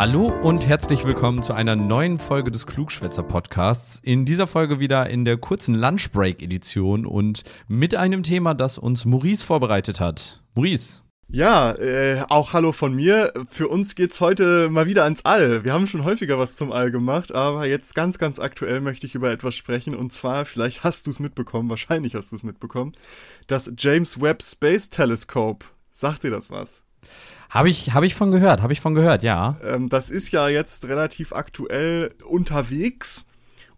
Hallo und herzlich willkommen zu einer neuen Folge des Klugschwätzer Podcasts. In dieser Folge wieder in der kurzen Lunchbreak Edition und mit einem Thema, das uns Maurice vorbereitet hat. Maurice. Ja, äh, auch hallo von mir. Für uns geht's heute mal wieder ans All. Wir haben schon häufiger was zum All gemacht, aber jetzt ganz, ganz aktuell möchte ich über etwas sprechen. Und zwar, vielleicht hast du es mitbekommen, wahrscheinlich hast du es mitbekommen, das James Webb Space Telescope. Sagt dir das was? Habe ich, hab ich von gehört, habe ich von gehört, ja. Ähm, das ist ja jetzt relativ aktuell unterwegs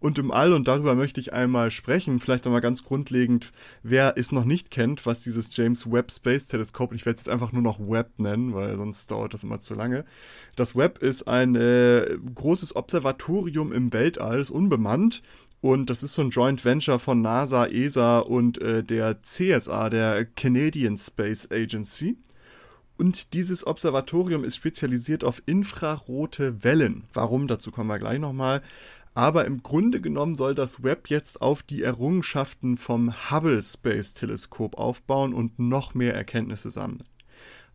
und im All und darüber möchte ich einmal sprechen. Vielleicht einmal ganz grundlegend, wer es noch nicht kennt, was dieses James Webb Space Telescope, ich werde es jetzt einfach nur noch Webb nennen, weil sonst dauert das immer zu lange. Das Webb ist ein äh, großes Observatorium im Weltall, ist unbemannt. Und das ist so ein Joint Venture von NASA, ESA und äh, der CSA, der Canadian Space Agency. Und dieses Observatorium ist spezialisiert auf infrarote Wellen. Warum? Dazu kommen wir gleich nochmal. Aber im Grunde genommen soll das Web jetzt auf die Errungenschaften vom Hubble Space Teleskop aufbauen und noch mehr Erkenntnisse sammeln.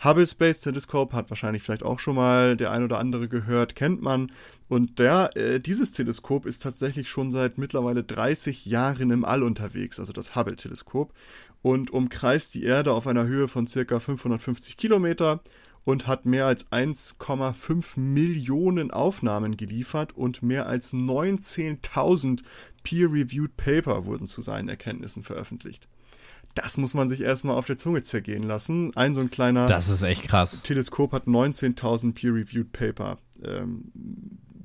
Hubble Space Telescope hat wahrscheinlich vielleicht auch schon mal der ein oder andere gehört, kennt man. Und der, äh, dieses Teleskop ist tatsächlich schon seit mittlerweile 30 Jahren im All unterwegs, also das Hubble Teleskop und umkreist die Erde auf einer Höhe von circa 550 Kilometer und hat mehr als 1,5 Millionen Aufnahmen geliefert und mehr als 19.000 peer-reviewed Paper wurden zu seinen Erkenntnissen veröffentlicht. Das muss man sich erstmal auf der Zunge zergehen lassen. Ein so ein kleiner das ist echt krass. Teleskop hat 19.000 peer-reviewed Paper ähm,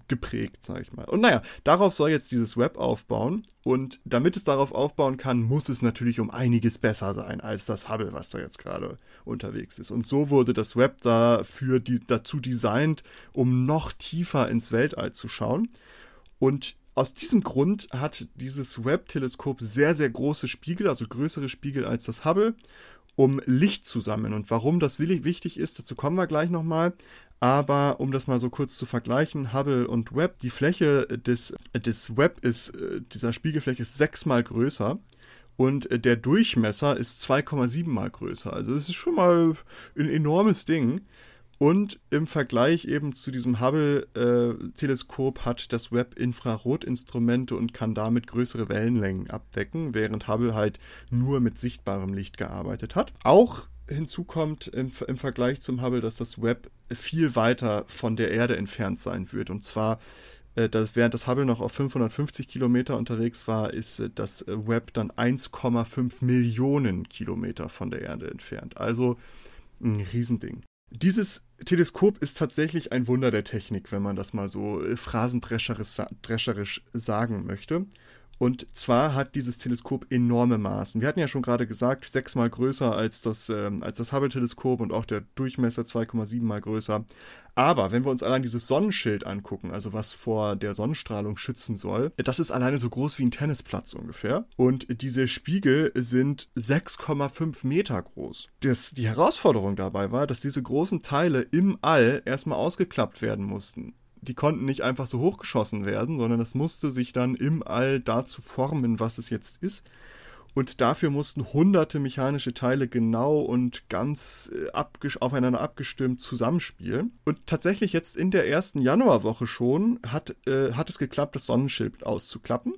geprägt, sage ich mal. Und naja, darauf soll jetzt dieses Web aufbauen. Und damit es darauf aufbauen kann, muss es natürlich um einiges besser sein als das Hubble, was da jetzt gerade unterwegs ist. Und so wurde das Web dafür die, dazu designt, um noch tiefer ins Weltall zu schauen. Und aus diesem Grund hat dieses Webb-Teleskop sehr, sehr große Spiegel, also größere Spiegel als das Hubble, um Licht zu sammeln. Und warum das wichtig ist, dazu kommen wir gleich nochmal. Aber um das mal so kurz zu vergleichen, Hubble und Webb, die Fläche des, des Webb ist, äh, dieser Spiegelfläche ist sechsmal größer und äh, der Durchmesser ist 2,7 mal größer. Also das ist schon mal ein enormes Ding. Und im Vergleich eben zu diesem Hubble-Teleskop äh, hat das Webb Infrarotinstrumente und kann damit größere Wellenlängen abdecken, während Hubble halt nur mit sichtbarem Licht gearbeitet hat. Auch hinzu kommt im, im Vergleich zum Hubble, dass das Webb viel weiter von der Erde entfernt sein wird. Und zwar, äh, dass, während das Hubble noch auf 550 Kilometer unterwegs war, ist äh, das Webb dann 1,5 Millionen Kilometer von der Erde entfernt. Also ein Riesending. Dieses Teleskop ist tatsächlich ein Wunder der Technik, wenn man das mal so äh, phrasendrescherisch sagen möchte. Und zwar hat dieses Teleskop enorme Maßen. Wir hatten ja schon gerade gesagt, sechsmal größer als das, ähm, das Hubble-Teleskop und auch der Durchmesser 2,7 mal größer. Aber wenn wir uns allein dieses Sonnenschild angucken, also was vor der Sonnenstrahlung schützen soll, das ist alleine so groß wie ein Tennisplatz ungefähr. Und diese Spiegel sind 6,5 Meter groß. Das, die Herausforderung dabei war, dass diese großen Teile im All erstmal ausgeklappt werden mussten die konnten nicht einfach so hochgeschossen werden, sondern das musste sich dann im All dazu formen, was es jetzt ist. Und dafür mussten hunderte mechanische Teile genau und ganz äh, abges aufeinander abgestimmt zusammenspielen. Und tatsächlich jetzt in der ersten Januarwoche schon hat, äh, hat es geklappt, das Sonnenschild auszuklappen.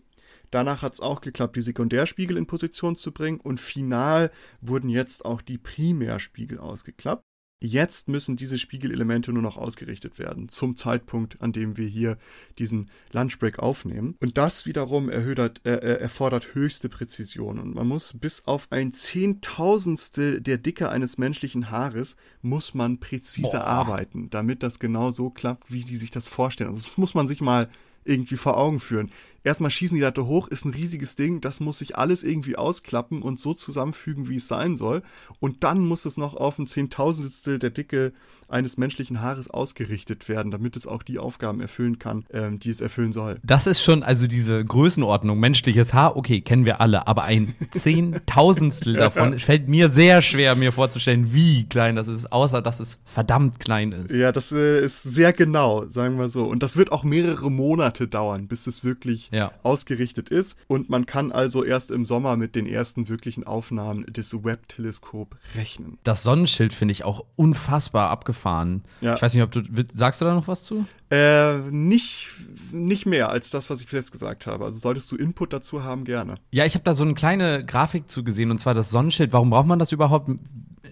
Danach hat es auch geklappt, die Sekundärspiegel in Position zu bringen. Und final wurden jetzt auch die Primärspiegel ausgeklappt. Jetzt müssen diese Spiegelelemente nur noch ausgerichtet werden, zum Zeitpunkt, an dem wir hier diesen Lunchbreak aufnehmen. Und das wiederum erhöht, äh, erfordert höchste Präzision. Und man muss bis auf ein Zehntausendstel der Dicke eines menschlichen Haares, muss man präzise Boah. arbeiten, damit das genau so klappt, wie die sich das vorstellen. Also das muss man sich mal irgendwie vor Augen führen erstmal schießen die Latte hoch, ist ein riesiges Ding, das muss sich alles irgendwie ausklappen und so zusammenfügen, wie es sein soll. Und dann muss es noch auf ein Zehntausendstel der Dicke eines menschlichen Haares ausgerichtet werden, damit es auch die Aufgaben erfüllen kann, ähm, die es erfüllen soll. Das ist schon, also diese Größenordnung, menschliches Haar, okay, kennen wir alle, aber ein Zehntausendstel davon ja. fällt mir sehr schwer, mir vorzustellen, wie klein das ist, außer dass es verdammt klein ist. Ja, das äh, ist sehr genau, sagen wir so. Und das wird auch mehrere Monate dauern, bis es wirklich ja. ausgerichtet ist. Und man kann also erst im Sommer mit den ersten wirklichen Aufnahmen des Webb-Teleskop rechnen. Das Sonnenschild finde ich auch unfassbar abgefahren. Ja. Ich weiß nicht, ob du, sagst du da noch was zu? Äh, nicht, nicht mehr als das, was ich bis jetzt gesagt habe. Also solltest du Input dazu haben, gerne. Ja, ich habe da so eine kleine Grafik zu gesehen und zwar das Sonnenschild. Warum braucht man das überhaupt?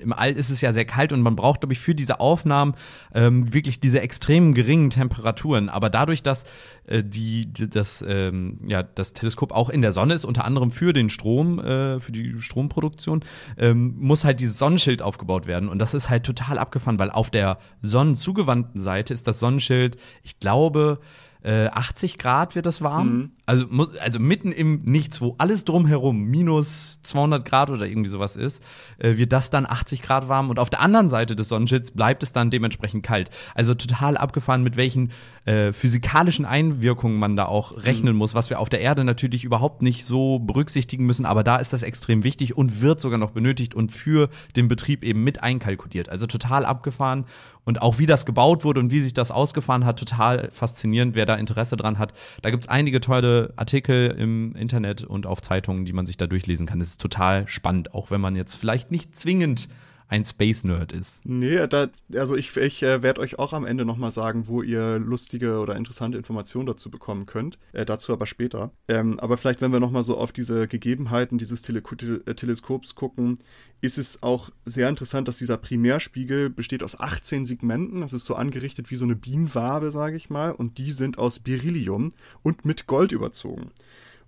Im All ist es ja sehr kalt und man braucht, glaube ich, für diese Aufnahmen ähm, wirklich diese extrem geringen Temperaturen. Aber dadurch, dass äh, die, die, das, ähm, ja, das Teleskop auch in der Sonne ist, unter anderem für den Strom, äh, für die Stromproduktion, ähm, muss halt dieses Sonnenschild aufgebaut werden. Und das ist halt total abgefahren, weil auf der sonnenzugewandten Seite ist das Sonnenschild, ich glaube, 80 äh, Grad wird das warm. Mhm. Also, also mitten im Nichts, wo alles drumherum minus 200 Grad oder irgendwie sowas ist, äh, wird das dann 80 Grad warm. Und auf der anderen Seite des Sonnenschilds bleibt es dann dementsprechend kalt. Also total abgefahren, mit welchen äh, physikalischen Einwirkungen man da auch rechnen mhm. muss, was wir auf der Erde natürlich überhaupt nicht so berücksichtigen müssen. Aber da ist das extrem wichtig und wird sogar noch benötigt und für den Betrieb eben mit einkalkuliert. Also total abgefahren. Und auch wie das gebaut wurde und wie sich das ausgefahren hat, total faszinierend, wer da Interesse dran hat. Da gibt es einige tolle Artikel im Internet und auf Zeitungen, die man sich da durchlesen kann. Es ist total spannend, auch wenn man jetzt vielleicht nicht zwingend ein Space-Nerd ist. Nee, da, also ich, ich äh, werde euch auch am Ende nochmal sagen, wo ihr lustige oder interessante Informationen dazu bekommen könnt. Äh, dazu aber später. Ähm, aber vielleicht, wenn wir nochmal so auf diese Gegebenheiten dieses Tele äh, Teleskops gucken, ist es auch sehr interessant, dass dieser Primärspiegel besteht aus 18 Segmenten. Das ist so angerichtet wie so eine Bienenwabe, sage ich mal. Und die sind aus Beryllium und mit Gold überzogen.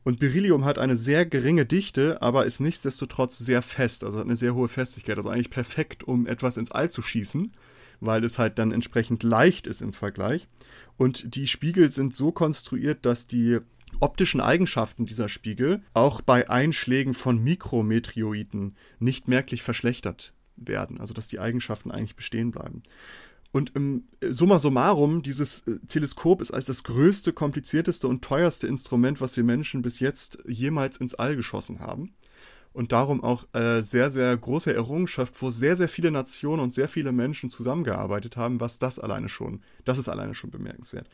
Und Beryllium hat eine sehr geringe Dichte, aber ist nichtsdestotrotz sehr fest, also hat eine sehr hohe Festigkeit, also eigentlich perfekt, um etwas ins All zu schießen, weil es halt dann entsprechend leicht ist im Vergleich. Und die Spiegel sind so konstruiert, dass die optischen Eigenschaften dieser Spiegel auch bei Einschlägen von Mikrometeoriten nicht merklich verschlechtert werden, also dass die Eigenschaften eigentlich bestehen bleiben. Und im äh, Summa summarum, dieses äh, Teleskop ist als das größte, komplizierteste und teuerste Instrument, was wir Menschen bis jetzt jemals ins All geschossen haben. Und darum auch äh, sehr, sehr große Errungenschaft, wo sehr, sehr viele Nationen und sehr viele Menschen zusammengearbeitet haben, was das alleine schon, das ist alleine schon bemerkenswert.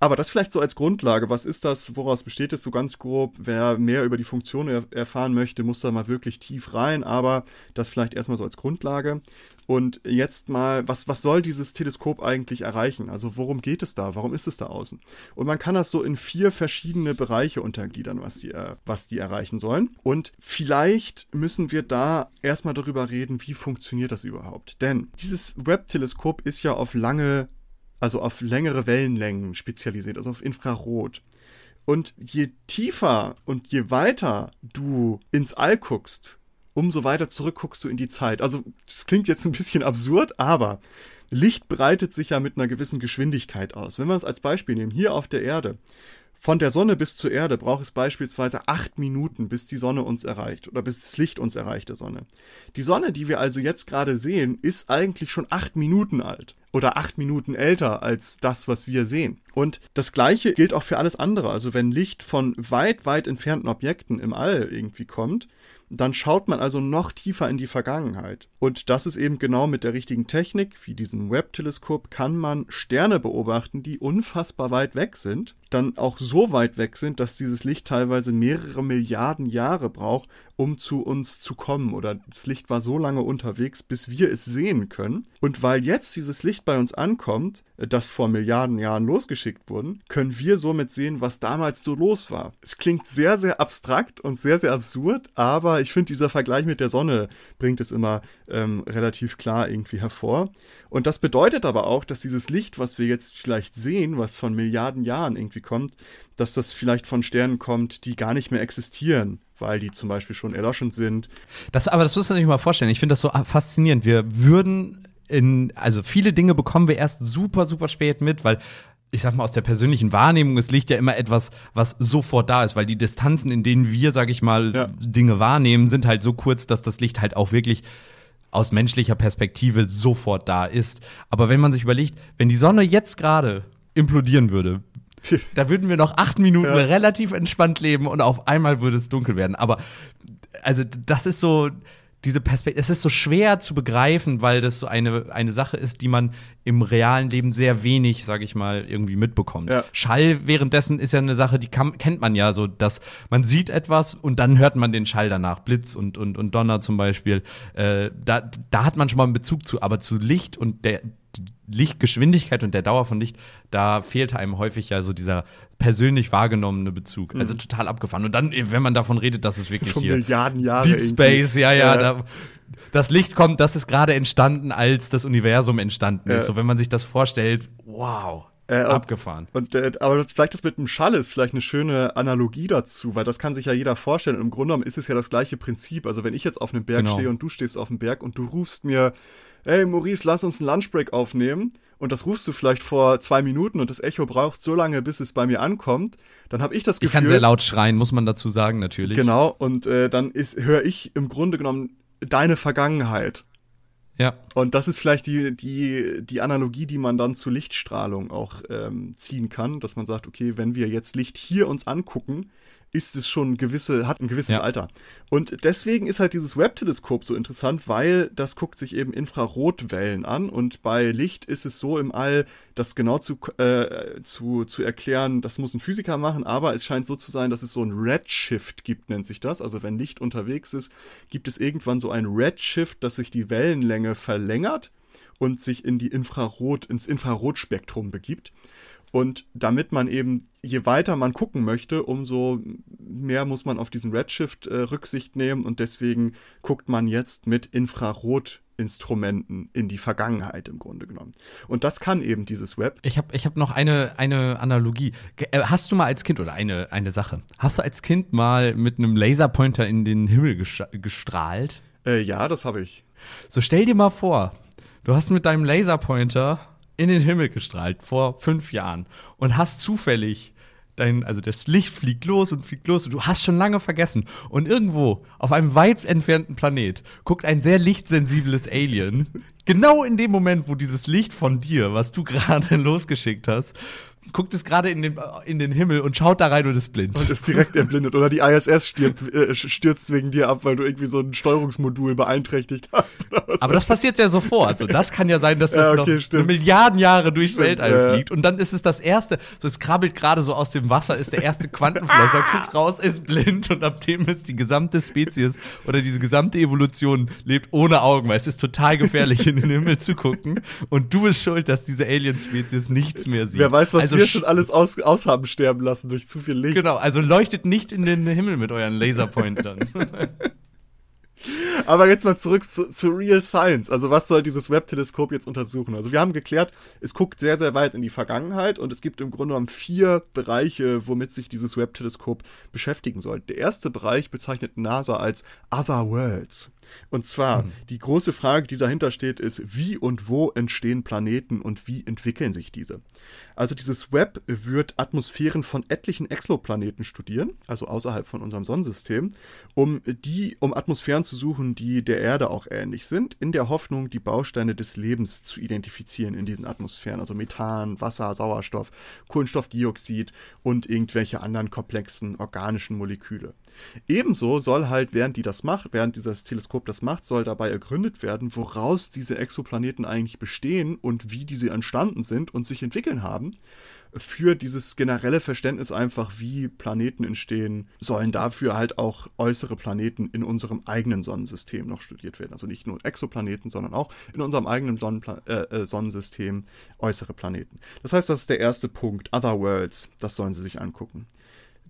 Aber das vielleicht so als Grundlage. Was ist das? Woraus besteht es so ganz grob? Wer mehr über die Funktion er erfahren möchte, muss da mal wirklich tief rein. Aber das vielleicht erstmal so als Grundlage. Und jetzt mal, was, was soll dieses Teleskop eigentlich erreichen? Also worum geht es da? Warum ist es da außen? Und man kann das so in vier verschiedene Bereiche untergliedern, was die, äh, was die erreichen sollen. Und vielleicht müssen wir da erstmal darüber reden, wie funktioniert das überhaupt? Denn dieses Webb-Teleskop ist ja auf lange also auf längere Wellenlängen spezialisiert, also auf Infrarot. Und je tiefer und je weiter du ins All guckst, umso weiter zurück guckst du in die Zeit. Also, das klingt jetzt ein bisschen absurd, aber Licht breitet sich ja mit einer gewissen Geschwindigkeit aus. Wenn wir es als Beispiel nehmen, hier auf der Erde, von der Sonne bis zur Erde braucht es beispielsweise acht Minuten, bis die Sonne uns erreicht oder bis das Licht uns erreicht, der Sonne. Die Sonne, die wir also jetzt gerade sehen, ist eigentlich schon acht Minuten alt oder acht Minuten älter als das, was wir sehen. Und das gleiche gilt auch für alles andere. Also wenn Licht von weit, weit entfernten Objekten im All irgendwie kommt, dann schaut man also noch tiefer in die Vergangenheit. Und das ist eben genau mit der richtigen Technik, wie diesem Webb-Teleskop, kann man Sterne beobachten, die unfassbar weit weg sind, dann auch so weit weg sind, dass dieses Licht teilweise mehrere Milliarden Jahre braucht, um zu uns zu kommen. Oder das Licht war so lange unterwegs, bis wir es sehen können. Und weil jetzt dieses Licht bei uns ankommt, äh, das vor Milliarden Jahren losgeschickt wurden, können wir somit sehen, was damals so los war. Es klingt sehr, sehr abstrakt und sehr, sehr absurd, aber ich finde, dieser Vergleich mit der Sonne bringt es immer ähm, relativ klar irgendwie hervor. Und das bedeutet aber auch, dass dieses Licht, was wir jetzt vielleicht sehen, was von Milliarden Jahren irgendwie kommt, dass das vielleicht von Sternen kommt, die gar nicht mehr existieren weil die zum Beispiel schon erloschen sind. Das, aber das musst du dir mal vorstellen. Ich finde das so faszinierend. Wir würden in, also viele Dinge bekommen wir erst super, super spät mit, weil ich sag mal, aus der persönlichen Wahrnehmung ist Licht ja immer etwas, was sofort da ist, weil die Distanzen, in denen wir, sag ich mal, ja. Dinge wahrnehmen, sind halt so kurz, dass das Licht halt auch wirklich aus menschlicher Perspektive sofort da ist. Aber wenn man sich überlegt, wenn die Sonne jetzt gerade implodieren würde, da würden wir noch acht Minuten ja. relativ entspannt leben und auf einmal würde es dunkel werden. Aber also das ist so, diese Perspektive, es ist so schwer zu begreifen, weil das so eine, eine Sache ist, die man im realen Leben sehr wenig, sage ich mal, irgendwie mitbekommt. Ja. Schall währenddessen ist ja eine Sache, die kann, kennt man ja so, dass man sieht etwas und dann hört man den Schall danach, Blitz und, und, und Donner zum Beispiel. Äh, da, da hat man schon mal einen Bezug zu, aber zu Licht und der, Lichtgeschwindigkeit und der Dauer von Licht, da fehlt einem häufig ja so dieser persönlich wahrgenommene Bezug. Mhm. Also total abgefahren. Und dann, wenn man davon redet, dass es wirklich so hier Milliarden Jahre Deep Space, ja, ja, ja. Da, das Licht kommt, das ist gerade entstanden, als das Universum entstanden ja. ist. So, wenn man sich das vorstellt, wow. Äh, Abgefahren. Und, äh, aber vielleicht das mit dem Schall ist vielleicht eine schöne Analogie dazu, weil das kann sich ja jeder vorstellen. Und im Grunde genommen ist es ja das gleiche Prinzip. Also wenn ich jetzt auf einem Berg genau. stehe und du stehst auf dem Berg und du rufst mir hey Maurice, lass uns einen Lunchbreak aufnehmen und das rufst du vielleicht vor zwei Minuten und das Echo braucht so lange, bis es bei mir ankommt, dann habe ich das Gefühl. Ich kann sehr laut schreien, muss man dazu sagen, natürlich. Genau, und äh, dann höre ich im Grunde genommen deine Vergangenheit. Ja. Und das ist vielleicht die, die, die Analogie, die man dann zu Lichtstrahlung auch ähm, ziehen kann, dass man sagt, okay, wenn wir jetzt Licht hier uns angucken, ist es schon gewisse, hat ein gewisses ja. Alter. Und deswegen ist halt dieses Webb-Teleskop so interessant, weil das guckt sich eben Infrarotwellen an und bei Licht ist es so im All, das genau zu, äh, zu, zu erklären, das muss ein Physiker machen, aber es scheint so zu sein, dass es so ein Redshift gibt, nennt sich das. Also wenn Licht unterwegs ist, gibt es irgendwann so ein Redshift, dass sich die Wellenlänge verlängert und sich in die Infrarot, ins Infrarotspektrum begibt. Und damit man eben, je weiter man gucken möchte, umso mehr muss man auf diesen Redshift äh, Rücksicht nehmen und deswegen guckt man jetzt mit Infrarotinstrumenten in die Vergangenheit im Grunde genommen. Und das kann eben dieses Web. Ich habe ich hab noch eine, eine Analogie. Äh, hast du mal als Kind, oder eine, eine Sache, hast du als Kind mal mit einem Laserpointer in den Himmel gestrahlt? Äh, ja, das habe ich. So stell dir mal vor, du hast mit deinem Laserpointer in den Himmel gestrahlt vor fünf Jahren und hast zufällig dein, also das Licht fliegt los und fliegt los und du hast schon lange vergessen. Und irgendwo auf einem weit entfernten Planet guckt ein sehr lichtsensibles Alien genau in dem Moment, wo dieses Licht von dir, was du gerade losgeschickt hast, guckt es gerade in den, in den Himmel und schaut da rein und ist blind. Und ist direkt erblindet. Oder die ISS stirbt, äh, stürzt wegen dir ab, weil du irgendwie so ein Steuerungsmodul beeinträchtigt hast. Aber das passiert ja sofort. Also das kann ja sein, dass das ja, okay, noch Milliarden Jahre durchs stimmt, Weltall fliegt. Und dann ist es das erste, so es krabbelt gerade so aus dem Wasser, ist der erste Quantenflosser, guckt raus, ist blind und ab dem ist die gesamte Spezies oder diese gesamte Evolution lebt ohne Augen, weil es ist total gefährlich, in den Himmel zu gucken. Und du bist schuld, dass diese Alien-Spezies nichts mehr sieht. Wer weiß, was also wir schon alles aus, aus haben sterben lassen durch zu viel Licht. Genau, also leuchtet nicht in den Himmel mit euren Laserpointern. Aber jetzt mal zurück zu, zu, Real Science. Also was soll dieses Webb-Teleskop jetzt untersuchen? Also wir haben geklärt, es guckt sehr, sehr weit in die Vergangenheit und es gibt im Grunde genommen vier Bereiche, womit sich dieses Webb-Teleskop beschäftigen soll. Der erste Bereich bezeichnet NASA als Other Worlds. Und zwar, mhm. die große Frage, die dahinter steht, ist, wie und wo entstehen Planeten und wie entwickeln sich diese? Also dieses Web wird Atmosphären von etlichen Exoplaneten studieren, also außerhalb von unserem Sonnensystem, um die, um Atmosphären zu suchen, die der Erde auch ähnlich sind, in der Hoffnung, die Bausteine des Lebens zu identifizieren in diesen Atmosphären, also Methan, Wasser, Sauerstoff, Kohlenstoffdioxid und irgendwelche anderen komplexen organischen Moleküle. Ebenso soll halt, während die das macht, während dieses Teleskop das macht, soll dabei ergründet werden, woraus diese Exoplaneten eigentlich bestehen und wie diese entstanden sind und sich entwickeln haben. Für dieses generelle Verständnis einfach, wie Planeten entstehen, sollen dafür halt auch äußere Planeten in unserem eigenen Sonnensystem noch studiert werden. Also nicht nur Exoplaneten, sondern auch in unserem eigenen Sonnenpla äh, äh, Sonnensystem äußere Planeten. Das heißt, das ist der erste Punkt. Other Worlds, das sollen sie sich angucken.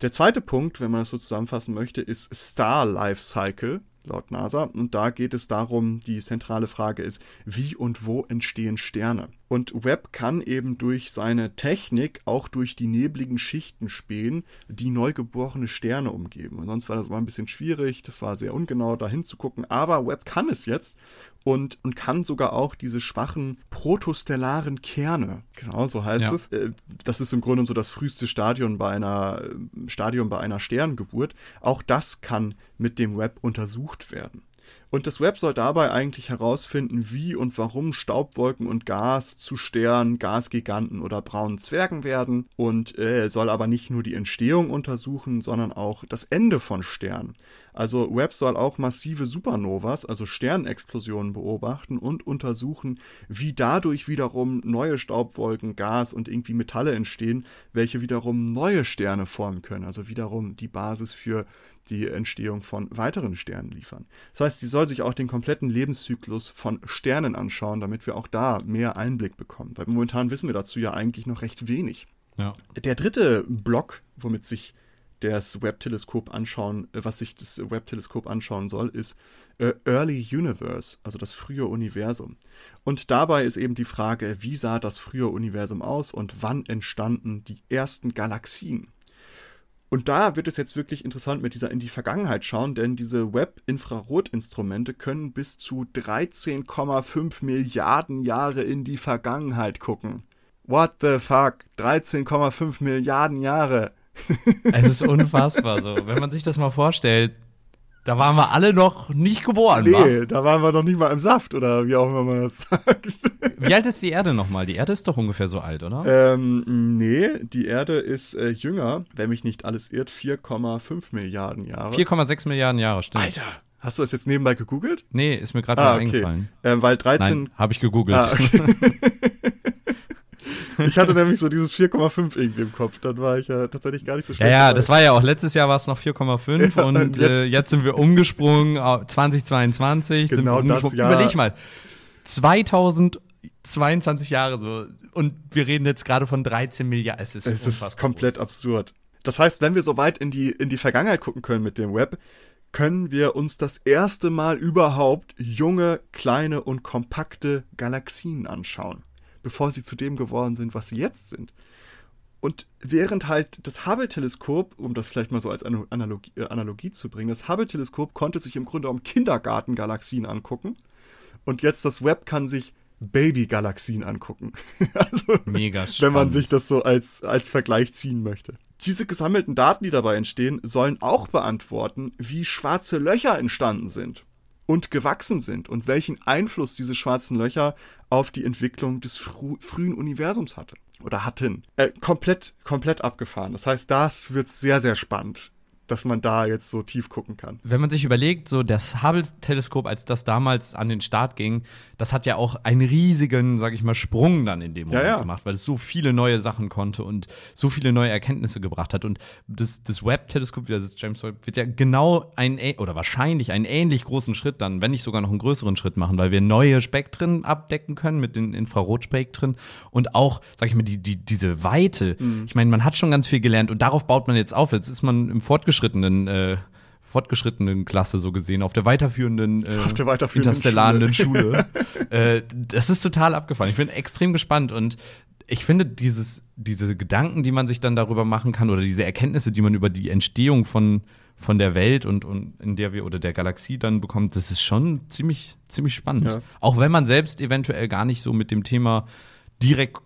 Der zweite Punkt, wenn man das so zusammenfassen möchte, ist Star Life Cycle laut NASA. Und da geht es darum, die zentrale Frage ist, wie und wo entstehen Sterne? Und Webb kann eben durch seine Technik auch durch die nebligen Schichten spähen, die neugeborene Sterne umgeben. Und sonst war das mal ein bisschen schwierig, das war sehr ungenau da hinzugucken, aber Webb kann es jetzt und, und kann sogar auch diese schwachen protostellaren Kerne, genau so heißt ja. es, äh, das ist im Grunde so das früheste Stadion bei einer, äh, Stadium bei einer Sterngeburt, auch das kann mit dem Webb untersucht werden. Und das Web soll dabei eigentlich herausfinden, wie und warum Staubwolken und Gas zu Sternen, Gasgiganten oder braunen Zwergen werden und äh, soll aber nicht nur die Entstehung untersuchen, sondern auch das Ende von Sternen. Also Webb soll auch massive Supernovas, also Sternexplosionen beobachten und untersuchen, wie dadurch wiederum neue Staubwolken, Gas und irgendwie Metalle entstehen, welche wiederum neue Sterne formen können, also wiederum die Basis für die Entstehung von weiteren Sternen liefern. Das heißt, sie soll sich auch den kompletten Lebenszyklus von Sternen anschauen, damit wir auch da mehr Einblick bekommen. Weil momentan wissen wir dazu ja eigentlich noch recht wenig. Ja. Der dritte Block, womit sich das Webb-Teleskop anschauen, äh, was sich das Webb-Teleskop anschauen soll, ist äh, Early Universe, also das frühe Universum. Und dabei ist eben die Frage, wie sah das frühe Universum aus und wann entstanden die ersten Galaxien? Und da wird es jetzt wirklich interessant mit dieser in die Vergangenheit schauen, denn diese Web-Infrarotinstrumente können bis zu 13,5 Milliarden Jahre in die Vergangenheit gucken. What the fuck? 13,5 Milliarden Jahre. Es ist unfassbar so. Wenn man sich das mal vorstellt, da waren wir alle noch nicht geboren. Nee, wa? da waren wir noch nicht mal im Saft oder wie auch immer man das sagt. Wie alt ist die Erde nochmal? Die Erde ist doch ungefähr so alt, oder? Ähm, nee, die Erde ist äh, jünger, wenn mich nicht alles irrt, 4,5 Milliarden Jahre. 4,6 Milliarden Jahre, stimmt. Alter, hast du das jetzt nebenbei gegoogelt? Nee, ist mir gerade ah, okay. eingefallen. Ähm, weil 13. Nein, habe ich gegoogelt. Ah, okay. Ich hatte nämlich so dieses 4,5 irgendwie im Kopf. Dann war ich ja tatsächlich gar nicht so schlecht. Ja, ja, das war ja auch letztes Jahr war es noch 4,5 ja, und jetzt, äh, jetzt, sind wir umgesprungen auf 2022. Genau sind wir das Jahr. Überleg mal, 2022 Jahre so und wir reden jetzt gerade von 13 Milliarden. Es ist, es ist komplett groß. absurd. Das heißt, wenn wir so weit in die, in die Vergangenheit gucken können mit dem Web, können wir uns das erste Mal überhaupt junge, kleine und kompakte Galaxien anschauen bevor sie zu dem geworden sind, was sie jetzt sind. Und während halt das Hubble-Teleskop, um das vielleicht mal so als Analogie, äh, Analogie zu bringen, das Hubble-Teleskop konnte sich im Grunde um Kindergartengalaxien angucken. Und jetzt das Web kann sich Baby-Galaxien angucken. also, Mega spannend. Wenn man sich das so als, als Vergleich ziehen möchte. Diese gesammelten Daten, die dabei entstehen, sollen auch beantworten, wie schwarze Löcher entstanden sind und gewachsen sind und welchen Einfluss diese schwarzen Löcher auf die Entwicklung des frü frühen Universums hatte oder hatten. Äh, komplett, komplett abgefahren. Das heißt, das wird sehr, sehr spannend dass man da jetzt so tief gucken kann. Wenn man sich überlegt, so das Hubble-Teleskop, als das damals an den Start ging, das hat ja auch einen riesigen, sag ich mal, Sprung dann in dem Moment ja, ja. gemacht, weil es so viele neue Sachen konnte und so viele neue Erkenntnisse gebracht hat. Und das, das Webb-Teleskop, das James Webb, wird ja genau einen, oder wahrscheinlich einen ähnlich großen Schritt dann, wenn nicht sogar noch einen größeren Schritt machen, weil wir neue Spektren abdecken können mit den Infrarotspektren und auch, sag ich mal, die, die, diese Weite. Mhm. Ich meine, man hat schon ganz viel gelernt und darauf baut man jetzt auf. Jetzt ist man im Fortgeschrittenen fortgeschrittenen äh, fortgeschrittenen Klasse so gesehen, auf der weiterführenden, äh, auf der weiterführenden interstellaren Schule. Schule. äh, das ist total abgefahren. Ich bin extrem gespannt und ich finde dieses, diese Gedanken, die man sich dann darüber machen kann oder diese Erkenntnisse, die man über die Entstehung von, von der Welt und, und in der wir oder der Galaxie dann bekommt, das ist schon ziemlich, ziemlich spannend. Ja. Auch wenn man selbst eventuell gar nicht so mit dem Thema direkt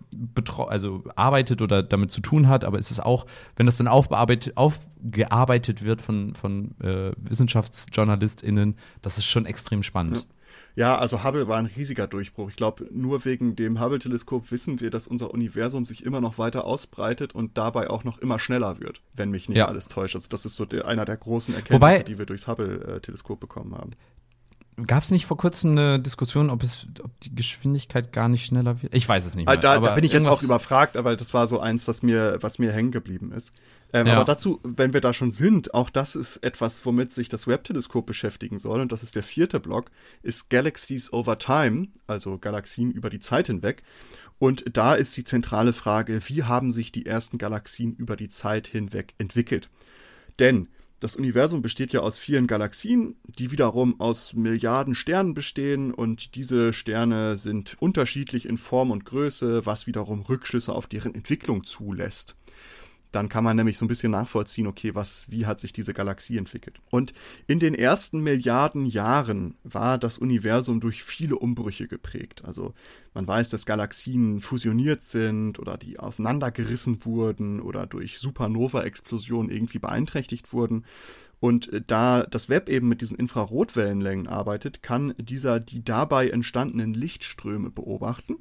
also arbeitet oder damit zu tun hat, aber es ist auch, wenn das dann aufbearbeitet, aufgearbeitet wird von, von äh, WissenschaftsjournalistInnen, das ist schon extrem spannend. Ja. ja also Hubble war ein riesiger Durchbruch. Ich glaube, nur wegen dem Hubble-Teleskop wissen wir, dass unser Universum sich immer noch weiter ausbreitet und dabei auch noch immer schneller wird, wenn mich nicht ja. alles täuscht. Also das ist so der, einer der großen Erkenntnisse, Wobei, die wir durchs Hubble-Teleskop bekommen haben. Gab es nicht vor kurzem eine Diskussion, ob, es, ob die Geschwindigkeit gar nicht schneller wird? Ich weiß es nicht mehr. Da, da bin ich jetzt auch überfragt, aber das war so eins, was mir, was mir hängen geblieben ist. Ähm, ja. Aber dazu, wenn wir da schon sind, auch das ist etwas, womit sich das Webb-Teleskop beschäftigen soll. Und das ist der vierte Block, ist Galaxies over Time, also Galaxien über die Zeit hinweg. Und da ist die zentrale Frage, wie haben sich die ersten Galaxien über die Zeit hinweg entwickelt? Denn das Universum besteht ja aus vielen Galaxien, die wiederum aus Milliarden Sternen bestehen und diese Sterne sind unterschiedlich in Form und Größe, was wiederum Rückschlüsse auf deren Entwicklung zulässt. Dann kann man nämlich so ein bisschen nachvollziehen, okay, was, wie hat sich diese Galaxie entwickelt. Und in den ersten Milliarden Jahren war das Universum durch viele Umbrüche geprägt. Also man weiß, dass Galaxien fusioniert sind oder die auseinandergerissen wurden oder durch Supernova-Explosionen irgendwie beeinträchtigt wurden. Und äh, da das Web eben mit diesen Infrarotwellenlängen arbeitet, kann dieser die dabei entstandenen Lichtströme beobachten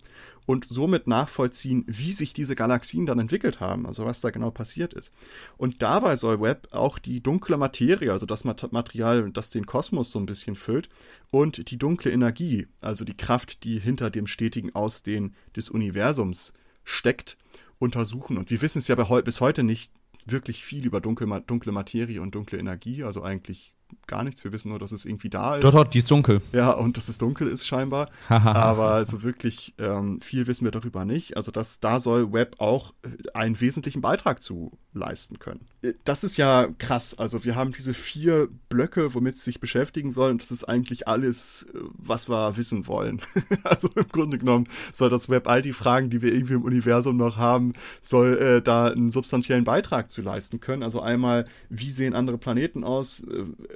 und somit nachvollziehen, wie sich diese Galaxien dann entwickelt haben, also was da genau passiert ist. Und dabei soll Webb auch die dunkle Materie, also das Material, das den Kosmos so ein bisschen füllt, und die dunkle Energie, also die Kraft, die hinter dem stetigen Ausdehnen des Universums steckt, untersuchen. Und wir wissen es ja bis heute nicht wirklich viel über dunkle, dunkle Materie und dunkle Energie, also eigentlich gar nichts. Wir wissen nur, dass es irgendwie da ist. Dort, dort, die ist dunkel. Ja, und dass es dunkel ist scheinbar. Aber so wirklich ähm, viel wissen wir darüber nicht. Also das, da soll Web auch äh, einen wesentlichen Beitrag zu leisten können. Äh, das ist ja krass. Also wir haben diese vier Blöcke, womit es sich beschäftigen soll. Und das ist eigentlich alles, äh, was wir wissen wollen. also im Grunde genommen soll das Web all die Fragen, die wir irgendwie im Universum noch haben, soll äh, da einen substanziellen Beitrag zu leisten können. Also einmal, wie sehen andere Planeten aus?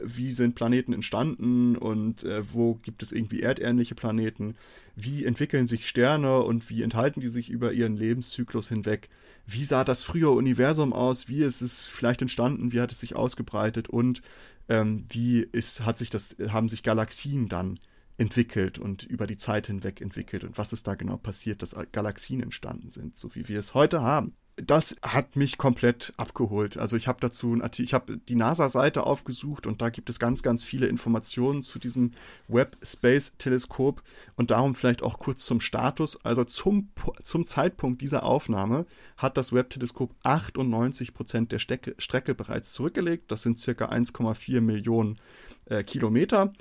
wie sind Planeten entstanden und äh, wo gibt es irgendwie erdähnliche Planeten, wie entwickeln sich Sterne und wie enthalten die sich über ihren Lebenszyklus hinweg, wie sah das frühe Universum aus, wie ist es vielleicht entstanden, wie hat es sich ausgebreitet? Und ähm, wie ist, hat sich das, haben sich Galaxien dann entwickelt und über die Zeit hinweg entwickelt? Und was ist da genau passiert, dass Galaxien entstanden sind, so wie wir es heute haben das hat mich komplett abgeholt. Also ich habe dazu ich habe die NASA-Seite aufgesucht und da gibt es ganz, ganz viele Informationen zu diesem Webb Space Teleskop und darum vielleicht auch kurz zum Status. Also zum, zum Zeitpunkt dieser Aufnahme hat das Webb Teleskop 98 Prozent der Strecke, Strecke bereits zurückgelegt. Das sind circa 1,4 Millionen äh, Kilometer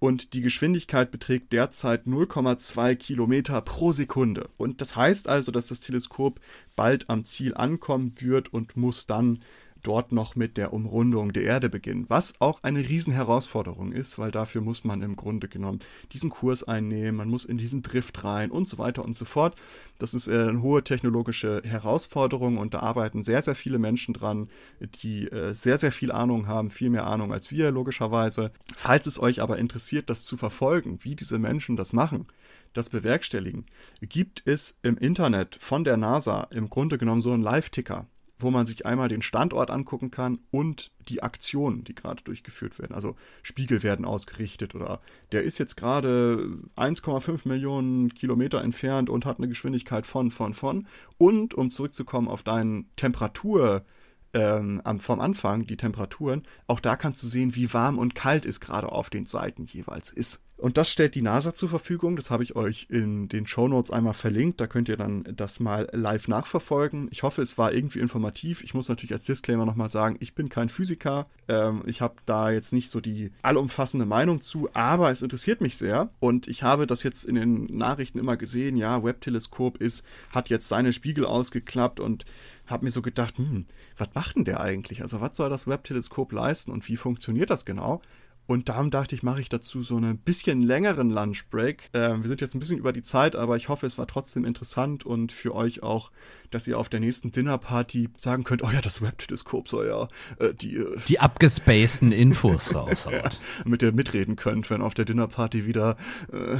und die Geschwindigkeit beträgt derzeit 0,2 Kilometer pro Sekunde. Und das heißt also, dass das Teleskop bald am Ziel ankommen wird und muss dann dort noch mit der Umrundung der Erde beginnen, was auch eine Riesenherausforderung ist, weil dafür muss man im Grunde genommen diesen Kurs einnehmen, man muss in diesen Drift rein und so weiter und so fort. Das ist äh, eine hohe technologische Herausforderung und da arbeiten sehr, sehr viele Menschen dran, die äh, sehr, sehr viel Ahnung haben, viel mehr Ahnung als wir logischerweise. Falls es euch aber interessiert, das zu verfolgen, wie diese Menschen das machen, das bewerkstelligen, gibt es im Internet von der NASA im Grunde genommen so einen Live-Ticker wo man sich einmal den Standort angucken kann und die Aktionen, die gerade durchgeführt werden. Also Spiegel werden ausgerichtet oder der ist jetzt gerade 1,5 Millionen Kilometer entfernt und hat eine Geschwindigkeit von, von, von. Und um zurückzukommen auf deinen Temperatur, ähm, vom Anfang, die Temperaturen, auch da kannst du sehen, wie warm und kalt es gerade auf den Seiten jeweils ist. Und das stellt die NASA zur Verfügung. Das habe ich euch in den Show Notes einmal verlinkt. Da könnt ihr dann das mal live nachverfolgen. Ich hoffe, es war irgendwie informativ. Ich muss natürlich als Disclaimer nochmal sagen, ich bin kein Physiker. Ähm, ich habe da jetzt nicht so die allumfassende Meinung zu, aber es interessiert mich sehr. Und ich habe das jetzt in den Nachrichten immer gesehen. Ja, Webb-Teleskop ist, hat jetzt seine Spiegel ausgeklappt und habe mir so gedacht, hm, was macht denn der eigentlich? Also was soll das Webb-Teleskop leisten und wie funktioniert das genau? Und darum dachte ich, mache ich dazu so einen bisschen längeren Lunchbreak. Äh, wir sind jetzt ein bisschen über die Zeit, aber ich hoffe, es war trotzdem interessant und für euch auch, dass ihr auf der nächsten Dinnerparty sagen könnt, oh ja, das Webteleskop soll ja äh, die... Äh, die abgespaceden Infos raushaut. ja, damit ihr mitreden könnt, wenn auf der Dinnerparty wieder äh,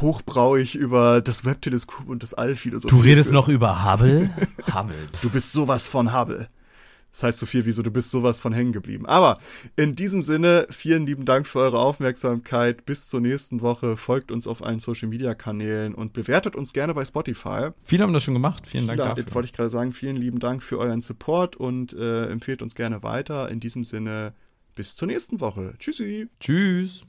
hochbrauig über das Webteleskop und das All philosophiert Du redest noch über Hubble? Hubble. Du bist sowas von Hubble. Das heißt so viel wie so, du bist sowas von hängen geblieben. Aber in diesem Sinne, vielen lieben Dank für eure Aufmerksamkeit. Bis zur nächsten Woche. Folgt uns auf allen Social Media Kanälen und bewertet uns gerne bei Spotify. Viele haben das schon gemacht. Vielen Dank dafür. Wollte ich gerade sagen, vielen lieben Dank für euren Support und äh, empfehlt uns gerne weiter. In diesem Sinne, bis zur nächsten Woche. Tschüssi. Tschüss.